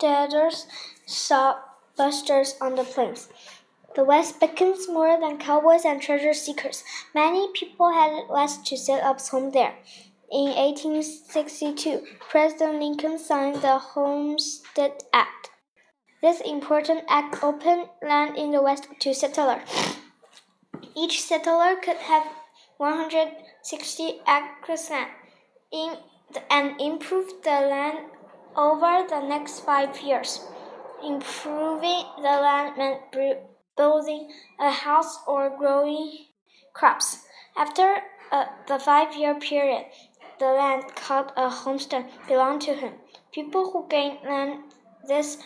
homesteaders sod busters on the plains. The West beckons more than cowboys and treasure seekers. Many people headed west to set up home there. In 1862, President Lincoln signed the Homestead Act. This important act opened land in the West to settlers. Each settler could have 160 acres land in and improved the land over the next five years. Improving the land meant building a house or growing crops. After uh, the five year period, the land called a homestead belonged to him. People who gained land this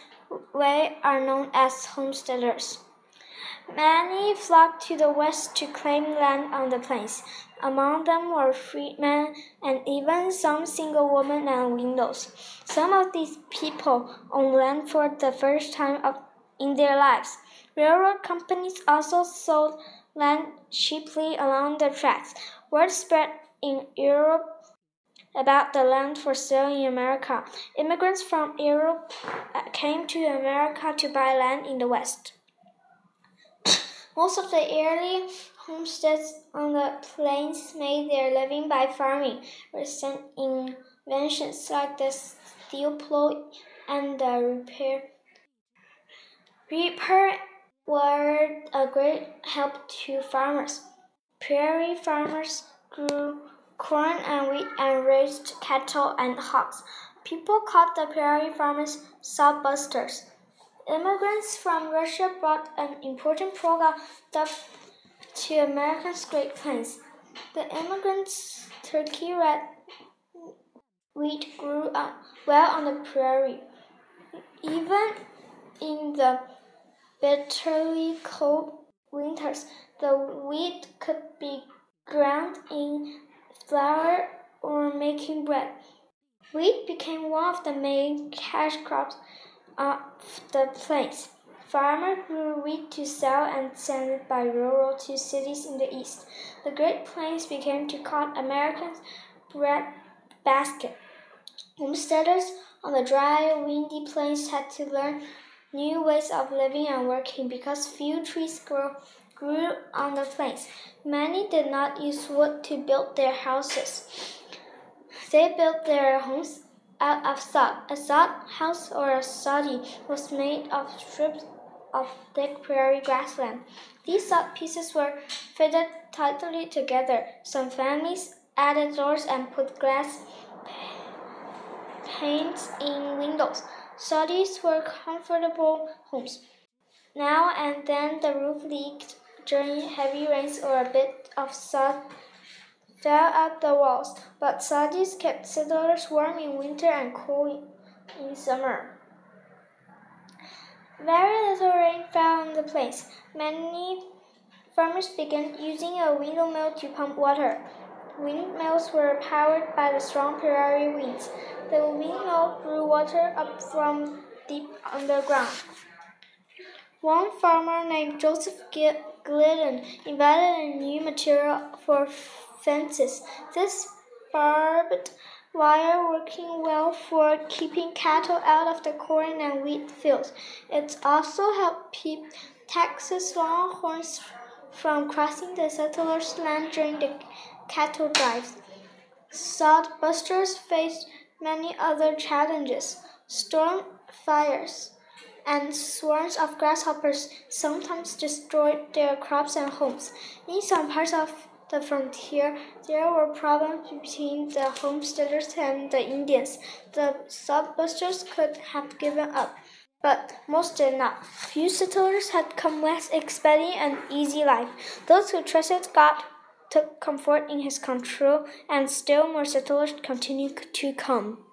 way are known as homesteaders. Many flocked to the west to claim land on the plains. Among them were freedmen and even some single women and widows. Some of these people owned land for the first time of, in their lives. Railroad companies also sold land cheaply along the tracks. Word spread in Europe about the land for sale in America. Immigrants from Europe uh, came to America to buy land in the West. Most of the early homesteads on the plains made their living by farming. Recent inventions like the steel plow and the repair reaper were a great help to farmers. Prairie farmers grew corn and wheat and raised cattle and hogs. People called the prairie farmers sodbusters. Immigrants from Russia brought an important product to America's Great Plains. The immigrants' turkey red wheat grew well on the prairie. Even in the bitterly cold winters, the wheat could be ground in flour or making bread. Wheat became one of the main cash crops of the plains. Farmers grew wheat to sell and send it by railroad to cities in the east. The Great Plains became to call Americans bread basket. Homesteaders on the dry, windy plains had to learn new ways of living and working because few trees grew, grew on the plains. Many did not use wood to build their houses. They built their homes out of sod. A sod house or a soddy was made of strips of thick prairie grassland. These sod pieces were fitted tightly together. Some families added doors and put glass panes in windows. Soddies were comfortable homes. Now and then the roof leaked during heavy rains or a bit of sod fell at the walls, but soddies kept settlers warm in winter and cool in summer. Very little rain fell on the place. Many farmers began using a windmill to pump water. Windmills were powered by the strong prairie winds. The windmill drew water up from deep underground. One farmer named Joseph Glidden invented a new material for fences. This barbed wire working well for keeping cattle out of the corn and wheat fields. It also helped keep Texas longhorns from crossing the settlers' land during the cattle drives. Sod busters faced many other challenges. Storm fires and swarms of grasshoppers sometimes destroyed their crops and homes. In some parts of the frontier, there were problems between the homesteaders and the Indians. The sodbusters could have given up, but most did not. Few settlers had come west expecting an easy life. Those who trusted God took comfort in His control, and still more settlers continued to come.